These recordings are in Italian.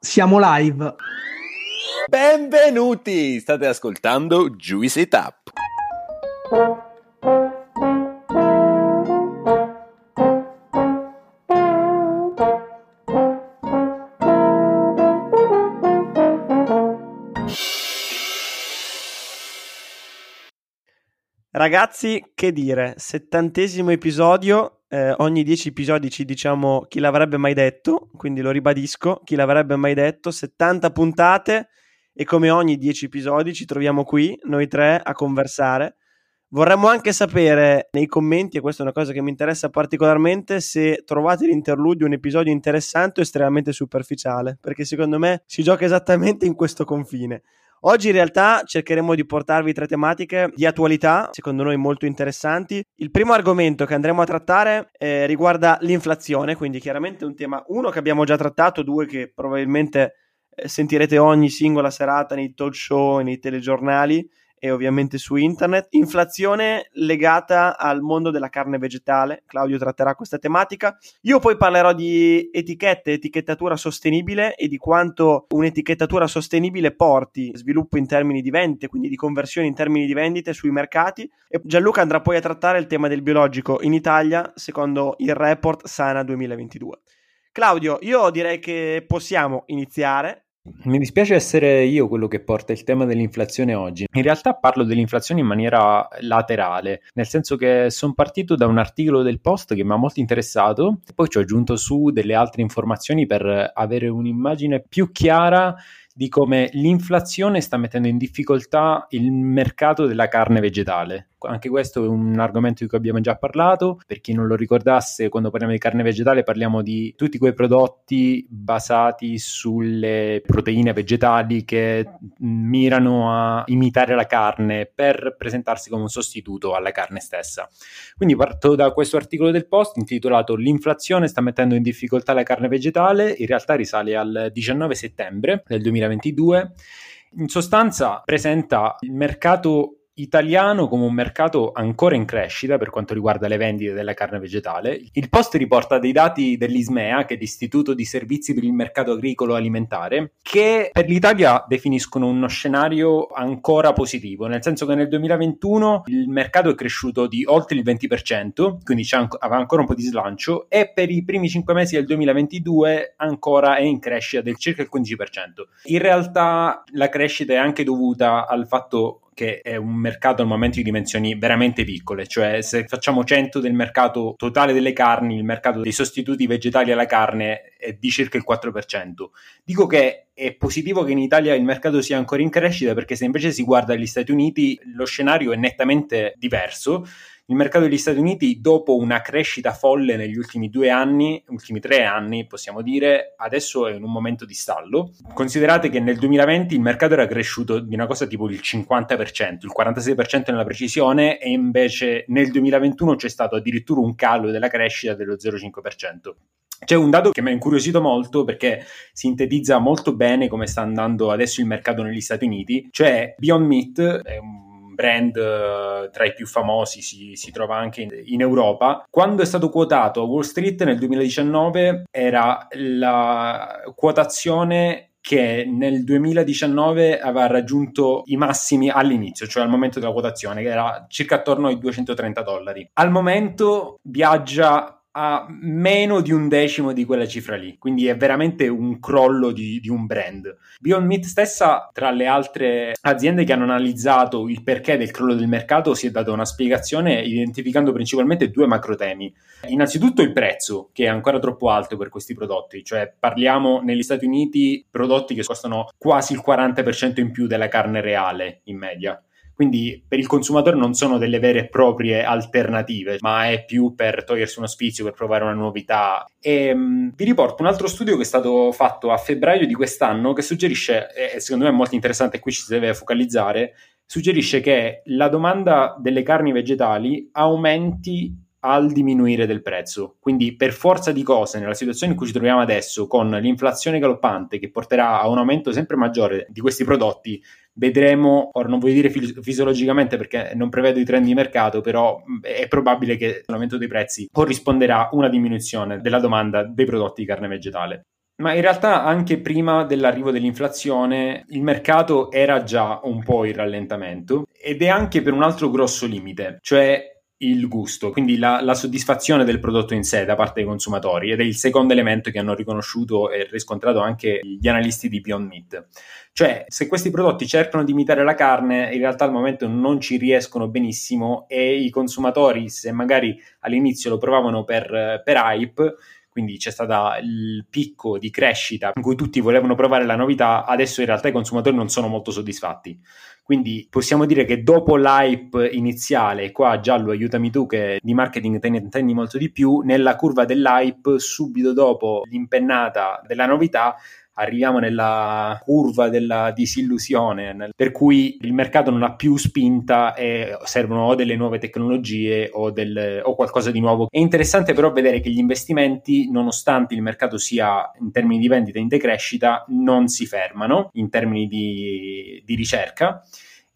Siamo live. Benvenuti! State ascoltando Juicy Tap. Ragazzi, che dire, settantesimo episodio, eh, ogni dieci episodi ci diciamo chi l'avrebbe mai detto, quindi lo ribadisco, chi l'avrebbe mai detto, 70 puntate e come ogni dieci episodi ci troviamo qui, noi tre, a conversare. Vorremmo anche sapere nei commenti, e questa è una cosa che mi interessa particolarmente, se trovate l'interludio un episodio interessante o estremamente superficiale, perché secondo me si gioca esattamente in questo confine. Oggi in realtà cercheremo di portarvi tre tematiche di attualità, secondo noi molto interessanti. Il primo argomento che andremo a trattare eh, riguarda l'inflazione, quindi chiaramente un tema, uno che abbiamo già trattato, due che probabilmente eh, sentirete ogni singola serata nei talk show, nei telegiornali e ovviamente su internet. Inflazione legata al mondo della carne vegetale. Claudio tratterà questa tematica. Io poi parlerò di etichette, etichettatura sostenibile e di quanto un'etichettatura sostenibile porti sviluppo in termini di vendite, quindi di conversione in termini di vendite sui mercati. E Gianluca andrà poi a trattare il tema del biologico in Italia secondo il report Sana 2022. Claudio, io direi che possiamo iniziare. Mi dispiace essere io quello che porta il tema dell'inflazione oggi. In realtà parlo dell'inflazione in maniera laterale, nel senso che sono partito da un articolo del Post che mi ha molto interessato, poi ci ho aggiunto su delle altre informazioni per avere un'immagine più chiara di come l'inflazione sta mettendo in difficoltà il mercato della carne vegetale. Anche questo è un argomento di cui abbiamo già parlato. Per chi non lo ricordasse, quando parliamo di carne vegetale parliamo di tutti quei prodotti basati sulle proteine vegetali che mirano a imitare la carne per presentarsi come un sostituto alla carne stessa. Quindi parto da questo articolo del post intitolato L'inflazione sta mettendo in difficoltà la carne vegetale, in realtà risale al 19 settembre del 2022. In sostanza presenta il mercato italiano come un mercato ancora in crescita per quanto riguarda le vendite della carne vegetale. Il post riporta dei dati dell'ISMEA, che è l'Istituto di Servizi per il Mercato Agricolo Alimentare, che per l'Italia definiscono uno scenario ancora positivo, nel senso che nel 2021 il mercato è cresciuto di oltre il 20%, quindi aveva ancora un po' di slancio, e per i primi 5 mesi del 2022 ancora è in crescita del circa il 15%. In realtà la crescita è anche dovuta al fatto che è un mercato al momento di dimensioni veramente piccole, cioè se facciamo 100 del mercato totale delle carni, il mercato dei sostituti vegetali alla carne è di circa il 4%. Dico che è positivo che in Italia il mercato sia ancora in crescita perché se invece si guarda gli Stati Uniti lo scenario è nettamente diverso il mercato degli Stati Uniti, dopo una crescita folle negli ultimi due anni, ultimi tre anni, possiamo dire, adesso è in un momento di stallo. Considerate che nel 2020 il mercato era cresciuto di una cosa tipo il 50%, il 46% nella precisione, e invece nel 2021 c'è stato addirittura un calo della crescita dello 0,5%. C'è un dato che mi ha incuriosito molto perché sintetizza molto bene come sta andando adesso il mercato negli Stati Uniti, cioè Beyond Meat è un brand uh, tra i più famosi, si, si trova anche in, in, Europa. Quando è stato quotato a Wall Street nel 2019 era la quotazione che nel 2019 aveva raggiunto i massimi all'inizio, cioè al momento della quotazione, che era circa attorno ai 230 dollari. Al momento viaggia a meno di un decimo di quella cifra lì, quindi è veramente un crollo di, di, un brand. Beyond Meat stessa, tra le altre aziende che hanno analizzato il perché del crollo del mercato, si è data una spiegazione identificando principalmente due macro temi. Innanzitutto il prezzo, che è ancora troppo alto per questi prodotti, cioè parliamo negli Stati Uniti prodotti che costano quasi il 40% in più della carne reale in media quindi per il consumatore non sono delle vere e proprie alternative, ma è più per togliersi uno sfizio, per provare una novità. E um, vi riporto un altro studio che è stato fatto a febbraio di quest'anno che suggerisce, e secondo me è molto interessante, e qui ci si deve focalizzare, suggerisce che la domanda delle carni vegetali aumenti al diminuire del prezzo. Quindi per forza di cose, nella situazione in cui ci troviamo adesso, con l'inflazione galoppante che porterà a un aumento sempre maggiore di questi prodotti, vedremo, ora non voglio dire fis- fisiologicamente perché non prevedo i trend di mercato, però è probabile che l'aumento dei prezzi corrisponderà a una diminuzione della domanda dei prodotti di carne vegetale. Ma in realtà anche prima dell'arrivo dell'inflazione il mercato era già un po' in rallentamento ed è anche per un altro grosso limite, cioè il gusto, quindi la, la, soddisfazione del prodotto in sé da parte dei consumatori ed è il secondo elemento che hanno riconosciuto e riscontrato anche gli analisti di Beyond Meat. Cioè, se questi prodotti cercano di imitare la carne, in realtà al momento non ci riescono benissimo e i consumatori, se magari all'inizio lo provavano per, per hype, quindi c'è stato il picco di crescita in cui tutti volevano provare la novità, adesso in realtà i consumatori non sono molto soddisfatti. Quindi possiamo dire che dopo l'hype iniziale, qua Giallo aiutami tu che di marketing te ne intendi molto di più, nella curva dell'hype subito dopo l'impennata della novità arriviamo nella curva della disillusione, nel, per cui il mercato non ha più spinta e servono o delle nuove tecnologie o, del, o, qualcosa di nuovo. È interessante però vedere che gli investimenti, nonostante il mercato sia in termini di vendita in decrescita, non si fermano in termini di, di ricerca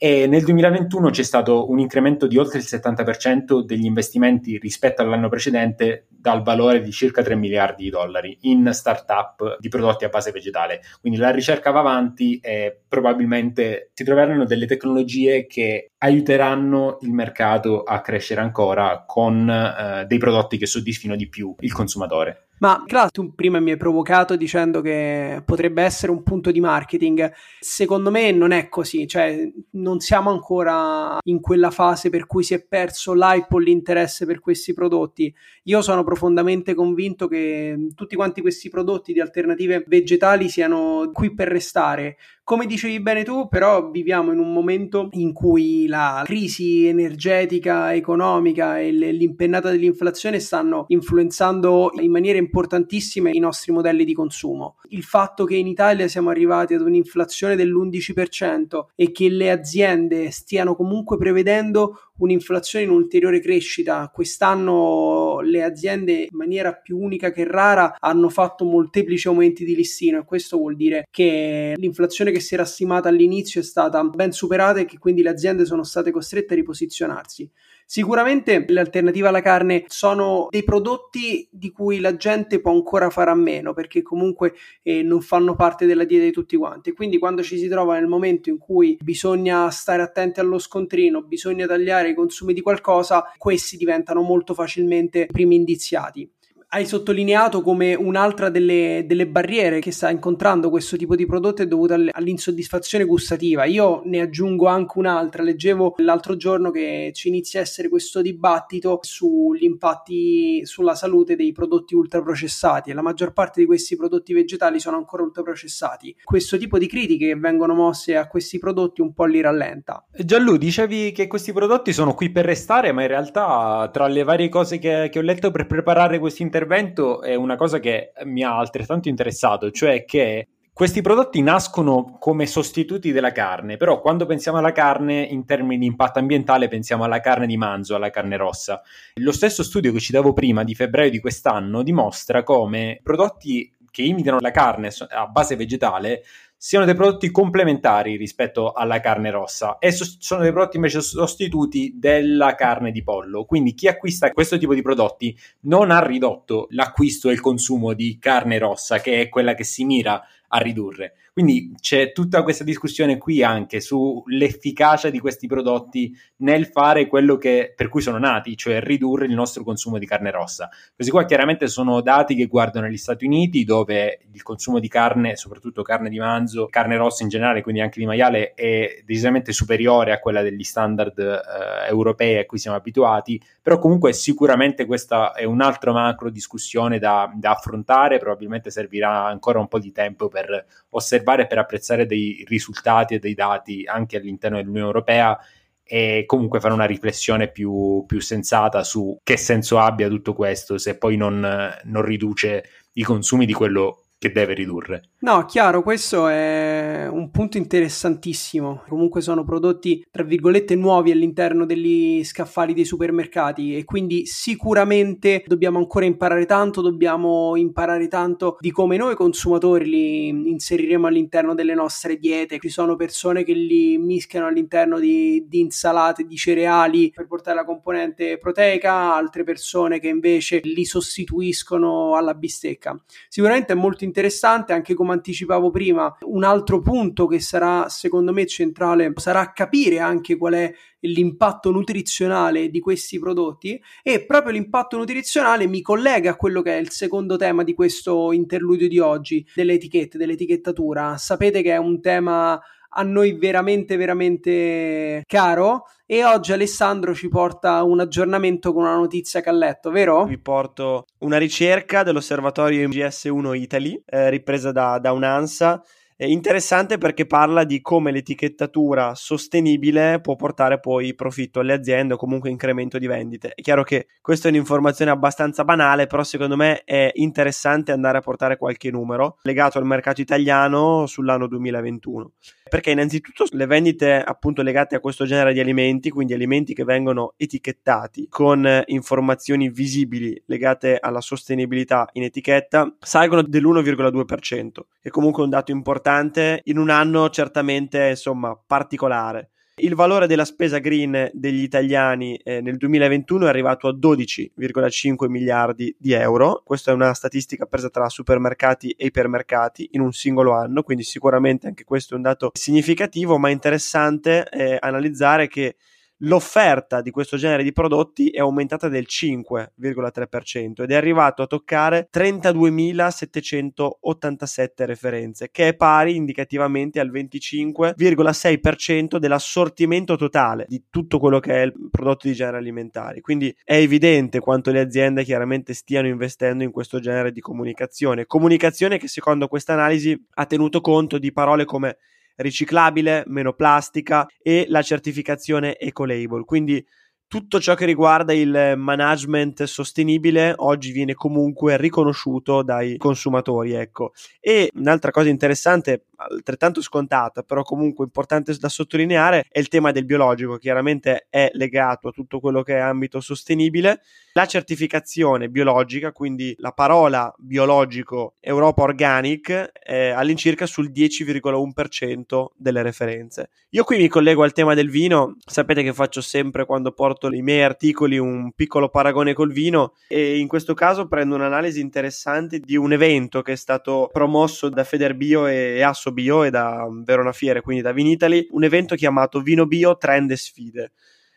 e nel 2021 c'è stato un incremento di oltre il 70% degli investimenti rispetto all'anno precedente dal valore di circa 3 miliardi di dollari in startup di prodotti a base vegetale. Quindi la ricerca va avanti e probabilmente si troveranno delle tecnologie che aiuteranno il mercato a crescere ancora con eh, dei prodotti che soddisfino di più il consumatore. Ma Cla, tu prima mi hai provocato dicendo che potrebbe essere un punto di marketing. Secondo me non è così, cioè non siamo ancora in quella fase per cui si è perso l'hype o l'interesse per questi prodotti. Io sono profondamente convinto che tutti quanti questi prodotti di alternative vegetali siano qui per restare. Come dicevi bene tu, però viviamo in un momento in cui la crisi energetica, economica e l'impennata dell'inflazione stanno influenzando in maniera importantissima i nostri modelli di consumo. Il fatto che in Italia siamo arrivati ad un'inflazione dell'11% e che le aziende stiano comunque prevedendo un'inflazione in ulteriore crescita. Quest'anno le aziende in maniera più unica che rara hanno fatto molteplici aumenti di listino e questo vuol dire che l'inflazione che si era stimata all'inizio è stata ben superata e che quindi le aziende sono state costrette a riposizionarsi. Sicuramente le alternative alla carne sono dei prodotti di cui la gente può ancora fare a meno perché comunque eh, non fanno parte della dieta di tutti quanti. Quindi quando ci si trova nel momento in cui bisogna stare attenti allo scontrino, bisogna tagliare i consumi di qualcosa, questi diventano molto facilmente primi indiziati hai sottolineato come un'altra delle, delle, barriere che sta incontrando questo tipo di prodotto è dovuta all'insoddisfazione gustativa. Io ne aggiungo anche un'altra. Leggevo l'altro giorno che ci inizia a essere questo dibattito sugli impatti sulla salute dei prodotti ultraprocessati e la maggior parte di questi prodotti vegetali sono ancora ultraprocessati. Questo tipo di critiche che vengono mosse a questi prodotti un po' li rallenta. Gianlu, dicevi che questi prodotti sono qui per restare, ma in realtà tra le varie cose che, che ho letto per preparare questo intervento intervento è una cosa che mi ha altrettanto interessato, cioè che questi prodotti nascono come sostituti della carne, però quando pensiamo alla carne in termini di impatto ambientale pensiamo alla carne di manzo, alla carne rossa. Lo stesso studio che citavo prima di febbraio di quest'anno dimostra come prodotti che imitano la carne a base vegetale siano dei prodotti complementari rispetto alla carne rossa e so- sono dei prodotti invece sostituti della carne di pollo. Quindi chi acquista questo tipo di prodotti non ha ridotto l'acquisto e il consumo di carne rossa, che è quella che si mira a ridurre. Quindi c'è tutta questa discussione qui anche sull'efficacia di questi prodotti nel fare quello che, per cui sono nati, cioè ridurre il nostro consumo di carne rossa. Questi qua chiaramente sono dati che guardano gli Stati Uniti, dove il consumo di carne, soprattutto carne di manzo, carne rossa in generale, quindi anche di maiale, è decisamente superiore a quella degli standard eh, europei a cui siamo abituati, però comunque sicuramente questa è un'altra macro discussione da, da affrontare, probabilmente servirà ancora un po' di tempo per osservare osservare per apprezzare dei risultati e dei dati anche all'interno dell'Unione Europea e comunque fare una riflessione più, più sensata su che senso abbia tutto questo se poi non, non riduce i consumi di quello che deve ridurre. No, chiaro, questo è un punto interessantissimo. Comunque sono prodotti, tra virgolette, nuovi all'interno degli scaffali dei supermercati e quindi sicuramente dobbiamo ancora imparare tanto, dobbiamo imparare tanto di come noi consumatori li inseriremo all'interno delle nostre diete. Ci sono persone che li mischiano all'interno di, di insalate, di cereali per portare la componente proteica, altre persone che invece li sostituiscono alla bistecca. Sicuramente è molto interessante interessante, anche come anticipavo prima, un altro punto che sarà secondo me centrale sarà capire anche qual è l'impatto nutrizionale di questi prodotti e proprio l'impatto nutrizionale mi collega a quello che è il secondo tema di questo interludio di oggi, delle etichette, dell'etichettatura. Sapete che è un tema a noi veramente veramente caro e oggi Alessandro ci porta un aggiornamento con una notizia che ha letto, vero? Vi porto una ricerca dell'osservatorio MGS1 Italy eh, ripresa da, da un'ANSA interessante perché parla di come l'etichettatura sostenibile può portare poi profitto alle aziende o comunque incremento di vendite. È chiaro che questa è un'informazione abbastanza banale, però secondo me è interessante andare a portare qualche numero legato al mercato italiano sull'anno 2021 perché innanzitutto le vendite appunto legate a questo genere di alimenti, quindi alimenti che vengono etichettati con informazioni visibili legate alla sostenibilità in etichetta, salgono dell'1,2%, che comunque è un dato importante in un anno certamente insomma particolare. Il valore della spesa green degli italiani eh, nel 2021 è arrivato a 12,5 miliardi di euro. Questa è una statistica presa tra supermercati e ipermercati in un singolo anno, quindi sicuramente anche questo è un dato significativo, ma interessante eh, analizzare che l'offerta di questo genere di prodotti è aumentata del 5,3% ed è arrivato a toccare 32.787 referenze, che è pari indicativamente al 25,6% dell'assortimento totale di tutto quello che è il prodotto di genere alimentari. Quindi è evidente quanto le aziende chiaramente stiano investendo in questo genere di comunicazione. Comunicazione che secondo questa analisi ha tenuto conto di parole come riciclabile, meno plastica e la certificazione eco-label. Quindi tutto ciò che riguarda il management sostenibile oggi viene comunque riconosciuto dai consumatori, ecco. E un'altra cosa interessante, altrettanto scontata, però comunque importante da sottolineare, è il tema del biologico, chiaramente è legato a tutto quello che è ambito sostenibile. La certificazione biologica, quindi la parola biologico Europa Organic, è all'incirca sul 10,1% delle referenze. Io qui mi collego al tema del vino, sapete che faccio sempre quando porto i miei articoli un piccolo paragone col vino e in questo caso prendo un'analisi interessante di un evento che è stato promosso da Federbio e Asso Bio e da Verona Fiere, quindi da Vinitali, un evento chiamato Vino Bio Trend e Sfide.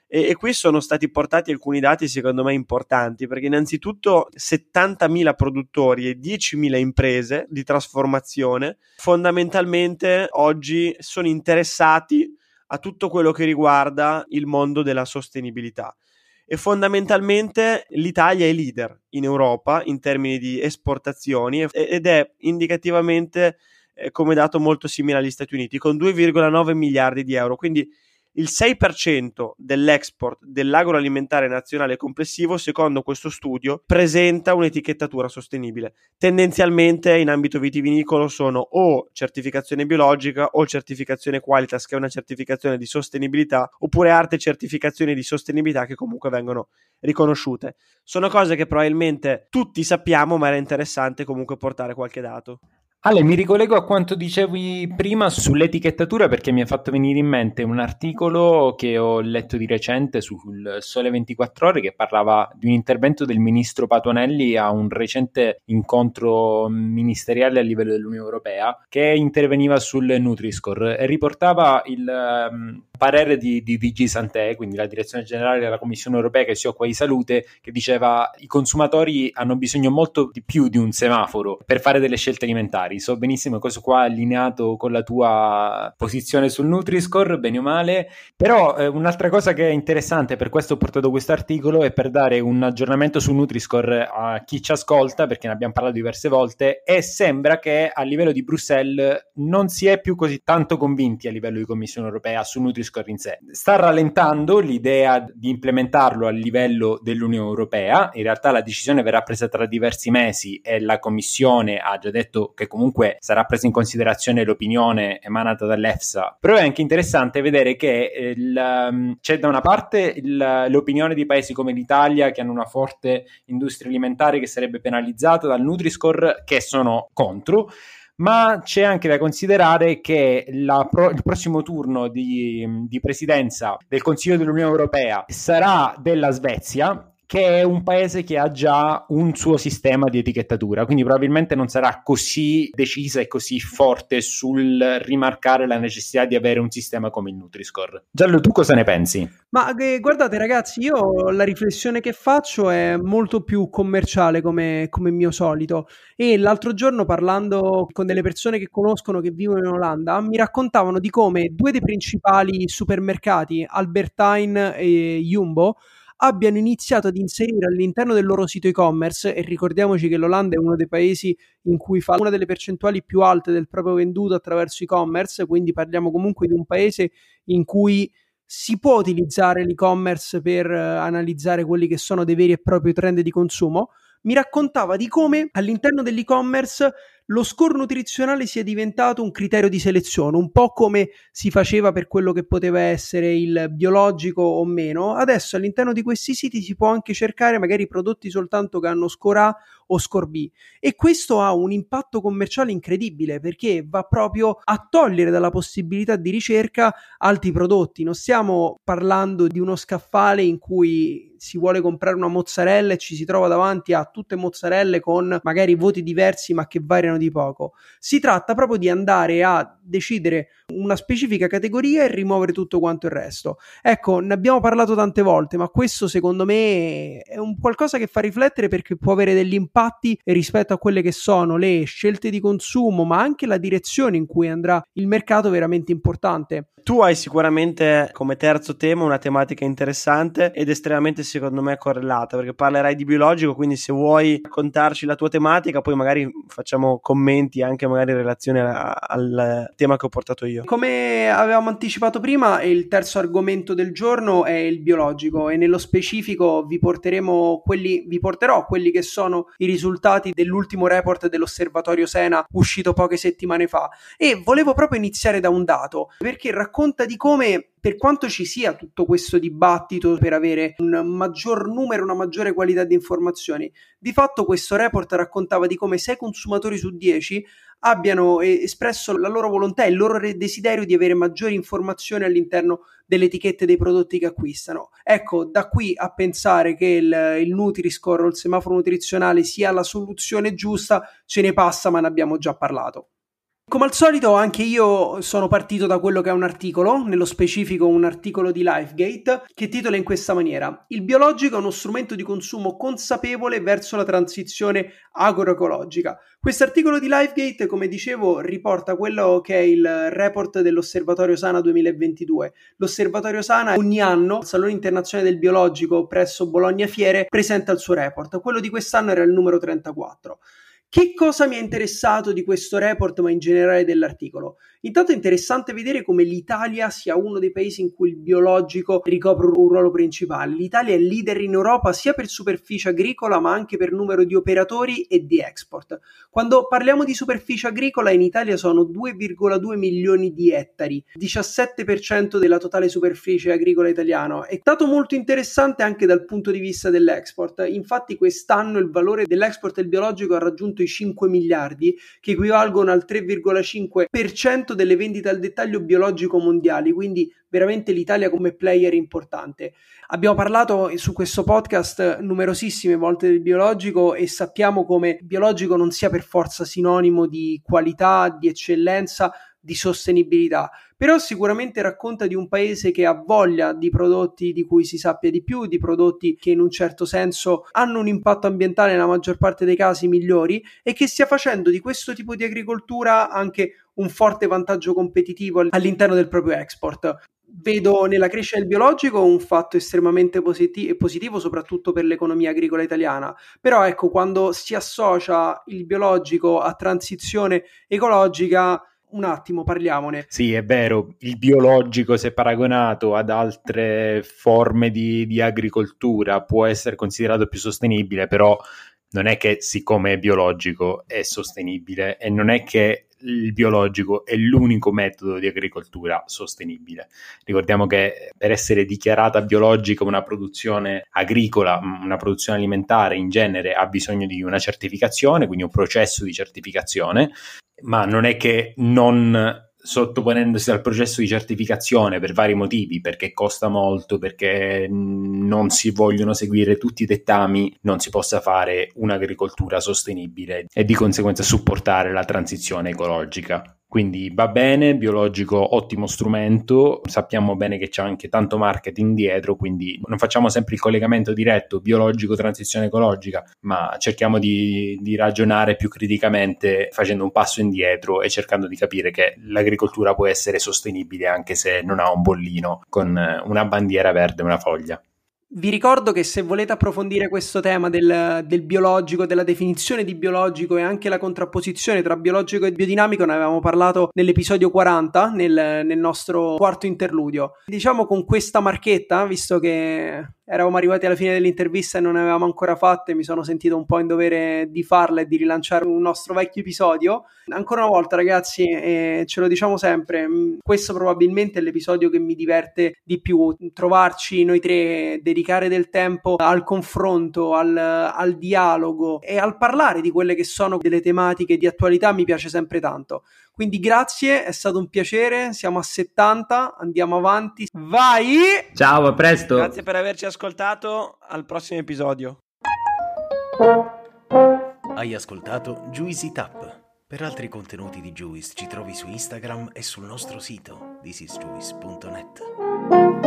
E, e, qui sono stati portati alcuni dati secondo me importanti perché innanzitutto 70.000 produttori e 10.000 imprese di trasformazione fondamentalmente oggi sono interessati a tutto quello che riguarda il mondo della sostenibilità. E fondamentalmente l'Italia è leader in Europa in termini di esportazioni ed è indicativamente eh, come dato molto simile agli Stati Uniti con 2,9 miliardi di euro. Quindi il 6% dell'export dell'agroalimentare nazionale complessivo, secondo questo studio, presenta un'etichettatura sostenibile. Tendenzialmente in ambito vitivinicolo sono o certificazione biologica o certificazione Qualitas, che è una certificazione di sostenibilità, oppure altre certificazioni di sostenibilità che comunque vengono riconosciute. Sono cose che probabilmente tutti sappiamo, ma era interessante comunque portare qualche dato. Ale, mi ricollego a quanto dicevi prima sull'etichettatura perché mi ha fatto venire in mente un articolo che ho letto di recente sul Sole 24 Ore che parlava di un intervento del ministro Patuanelli a un recente incontro ministeriale a livello dell'Unione Europea che interveniva sul Nutri-Score e riportava il um, parere di, di DG Santé, quindi la direzione generale della Commissione Europea che si occupa di salute, che diceva i consumatori hanno bisogno molto di più di un semaforo per fare delle scelte alimentari magari. So benissimo che questo qua è allineato con la tua posizione sul Nutri-Score, bene o male. Però eh, un'altra cosa che è interessante, per questo ho portato questo articolo, è per dare un aggiornamento sul Nutri-Score a chi ci ascolta, perché ne abbiamo parlato diverse volte, e sembra che a livello di Bruxelles non si è più così tanto convinti a livello di Commissione Europea sul Nutri-Score in sé. Sta rallentando l'idea di implementarlo a livello dell'Unione Europea. In realtà la decisione verrà presa tra diversi mesi e la Commissione ha già detto che comunque comunque sarà presa in considerazione l'opinione emanata dall'EFSA. Però è anche interessante vedere che il, um, c'è da una parte il, l'opinione di paesi come l'Italia che hanno una forte industria alimentare che sarebbe penalizzata dal Nutri-Score che sono contro ma c'è anche da considerare che pro- il prossimo turno di, di, presidenza del Consiglio dell'Unione Europea sarà della Svezia che è un paese che ha già un suo sistema di etichettatura, quindi probabilmente non sarà così decisa e così forte sul rimarcare la necessità di avere un sistema come il Nutri-Score. Giallo, tu cosa ne pensi? Ma eh, guardate ragazzi, io la riflessione che faccio è molto più commerciale come, come mio solito e l'altro giorno parlando con delle persone che conoscono che vivono in Olanda mi raccontavano di come due dei principali supermercati, Albertine e Jumbo, abbiano iniziato ad inserire all'interno del loro sito e-commerce, e ricordiamoci che l'Olanda è uno dei paesi in cui fa una delle percentuali più alte del proprio venduto attraverso e-commerce, quindi parliamo comunque di un paese in cui si può utilizzare l'e-commerce per uh, analizzare quelli che sono dei veri e propri trend di consumo, mi raccontava di come all'interno dell'e-commerce lo score nutrizionale sia diventato un criterio di selezione, un po' come si faceva per quello che poteva essere il biologico o meno. Adesso all'interno di questi siti si può anche cercare magari prodotti soltanto che hanno score A o score B e questo ha un impatto commerciale incredibile perché va proprio a togliere dalla possibilità di ricerca altri prodotti. Non stiamo parlando di uno scaffale in cui si vuole comprare una mozzarella e ci si trova davanti a tutte mozzarelle con magari voti diversi ma che variano di poco. Si tratta proprio di andare a decidere una specifica categoria e rimuovere tutto quanto il resto. Ecco, ne abbiamo parlato tante volte, ma questo secondo me è un qualcosa che fa riflettere perché può avere degli impatti rispetto a quelle che sono le scelte di consumo, ma anche la direzione in cui andrà il mercato veramente importante. Tu hai sicuramente come terzo tema una tematica interessante ed estremamente secondo me correlata perché parlerai di biologico, quindi se vuoi raccontarci la tua tematica, poi magari facciamo commenti anche magari in relazione al tema che ho portato io. Come avevamo anticipato prima, il terzo argomento del giorno è il biologico e nello specifico vi quelli vi porterò quelli che sono i risultati dell'ultimo report dell'osservatorio Sena uscito poche settimane fa e volevo proprio iniziare da un dato perché racconta di come per quanto ci sia tutto questo dibattito per avere un maggior numero, una maggiore qualità di informazioni, di fatto questo report raccontava di come 6 consumatori su 10 abbiano espresso la loro volontà e il loro desiderio di avere maggiori informazioni all'interno delle etichette dei prodotti che acquistano. Ecco, da qui a pensare che il, il Nutri-Score o il semaforo nutrizionale sia la soluzione giusta, ce ne passa, ma ne abbiamo già parlato. Come al solito anche io sono partito da quello che è un articolo, nello specifico un articolo di Lifegate, che titola in questa maniera Il biologico è uno strumento di consumo consapevole verso la transizione agroecologica. Questo articolo di Lifegate, come dicevo, riporta quello che è il report dell'Osservatorio Sana 2022. L'Osservatorio Sana ogni anno, al Salone Internazionale del Biologico presso Bologna Fiere, presenta il suo report. Quello di quest'anno era il numero 34. Che cosa mi è interessato di questo report, ma in generale dell'articolo? Intanto è interessante vedere come l'Italia sia uno dei paesi in cui il biologico ricopre un ruolo principale. L'Italia è leader in Europa sia per superficie agricola, ma anche per numero di operatori e di export. Quando parliamo di superficie agricola, in Italia sono 2,2 milioni di ettari, 17% della totale superficie agricola italiana. È stato molto interessante anche dal punto di vista dell'export. Infatti, quest'anno il valore dell'export del biologico ha raggiunto i 5 miliardi, che equivalgono al 3,5% delle vendite al dettaglio biologico mondiali, quindi veramente l'Italia come player importante. Abbiamo parlato su questo podcast numerosissime volte del biologico e sappiamo come biologico non sia per forza sinonimo di qualità, di eccellenza, di sostenibilità, però sicuramente racconta di un paese che ha voglia di prodotti di cui si sappia di più, di prodotti che in un certo senso hanno un impatto ambientale nella maggior parte dei casi migliori e che stia facendo di questo tipo di agricoltura anche un forte vantaggio competitivo all'interno del proprio export vedo nella crescita del biologico un fatto estremamente positi- positivo, soprattutto per l'economia agricola italiana. Però ecco, quando si associa il biologico a transizione ecologica, un attimo, parliamone. Sì, è vero, il biologico, se paragonato ad altre forme di, di agricoltura, può essere considerato più sostenibile, però non è che siccome è biologico è sostenibile e non è che il biologico è l'unico metodo di agricoltura sostenibile. Ricordiamo che per essere dichiarata biologica una produzione agricola, una produzione alimentare in genere ha bisogno di una certificazione, quindi un processo di certificazione, ma non è che non sottoponendosi al processo di certificazione per vari motivi, perché costa molto, perché non si vogliono seguire tutti i dettami, non si possa fare un'agricoltura sostenibile e di conseguenza supportare la transizione ecologica. Quindi va bene, biologico ottimo strumento, sappiamo bene che c'è anche tanto marketing dietro, quindi non facciamo sempre il collegamento diretto biologico, transizione ecologica, ma cerchiamo di, di ragionare più criticamente facendo un passo indietro e cercando di capire che l'agricoltura può essere sostenibile anche se non ha un bollino con una bandiera verde e una foglia. Vi ricordo che se volete approfondire questo tema del, del, biologico, della definizione di biologico e anche la contrapposizione tra biologico e biodinamico, ne avevamo parlato nell'episodio 40, nel, nel nostro quarto interludio. Diciamo con questa marchetta, visto che eravamo arrivati alla fine dell'intervista e non avevamo ancora fatte, mi sono sentito un po' in dovere di farla e di rilanciare un nostro vecchio episodio. Ancora una volta, ragazzi, eh, ce lo diciamo sempre, mm, questo probabilmente è l'episodio che mi diverte di più. Trovarci noi tre, dedicare del tempo al confronto, al, al dialogo e al parlare di quelle che sono delle tematiche di attualità mi piace sempre tanto. Quindi grazie, è stato un piacere, siamo a 70, andiamo avanti. Vai! Ciao, a presto. Grazie per averci ascoltato, al prossimo episodio. Hai ascoltato Juicy Tap. Per altri contenuti di Juice ci trovi su Instagram e sul nostro sito thisisjuice.net.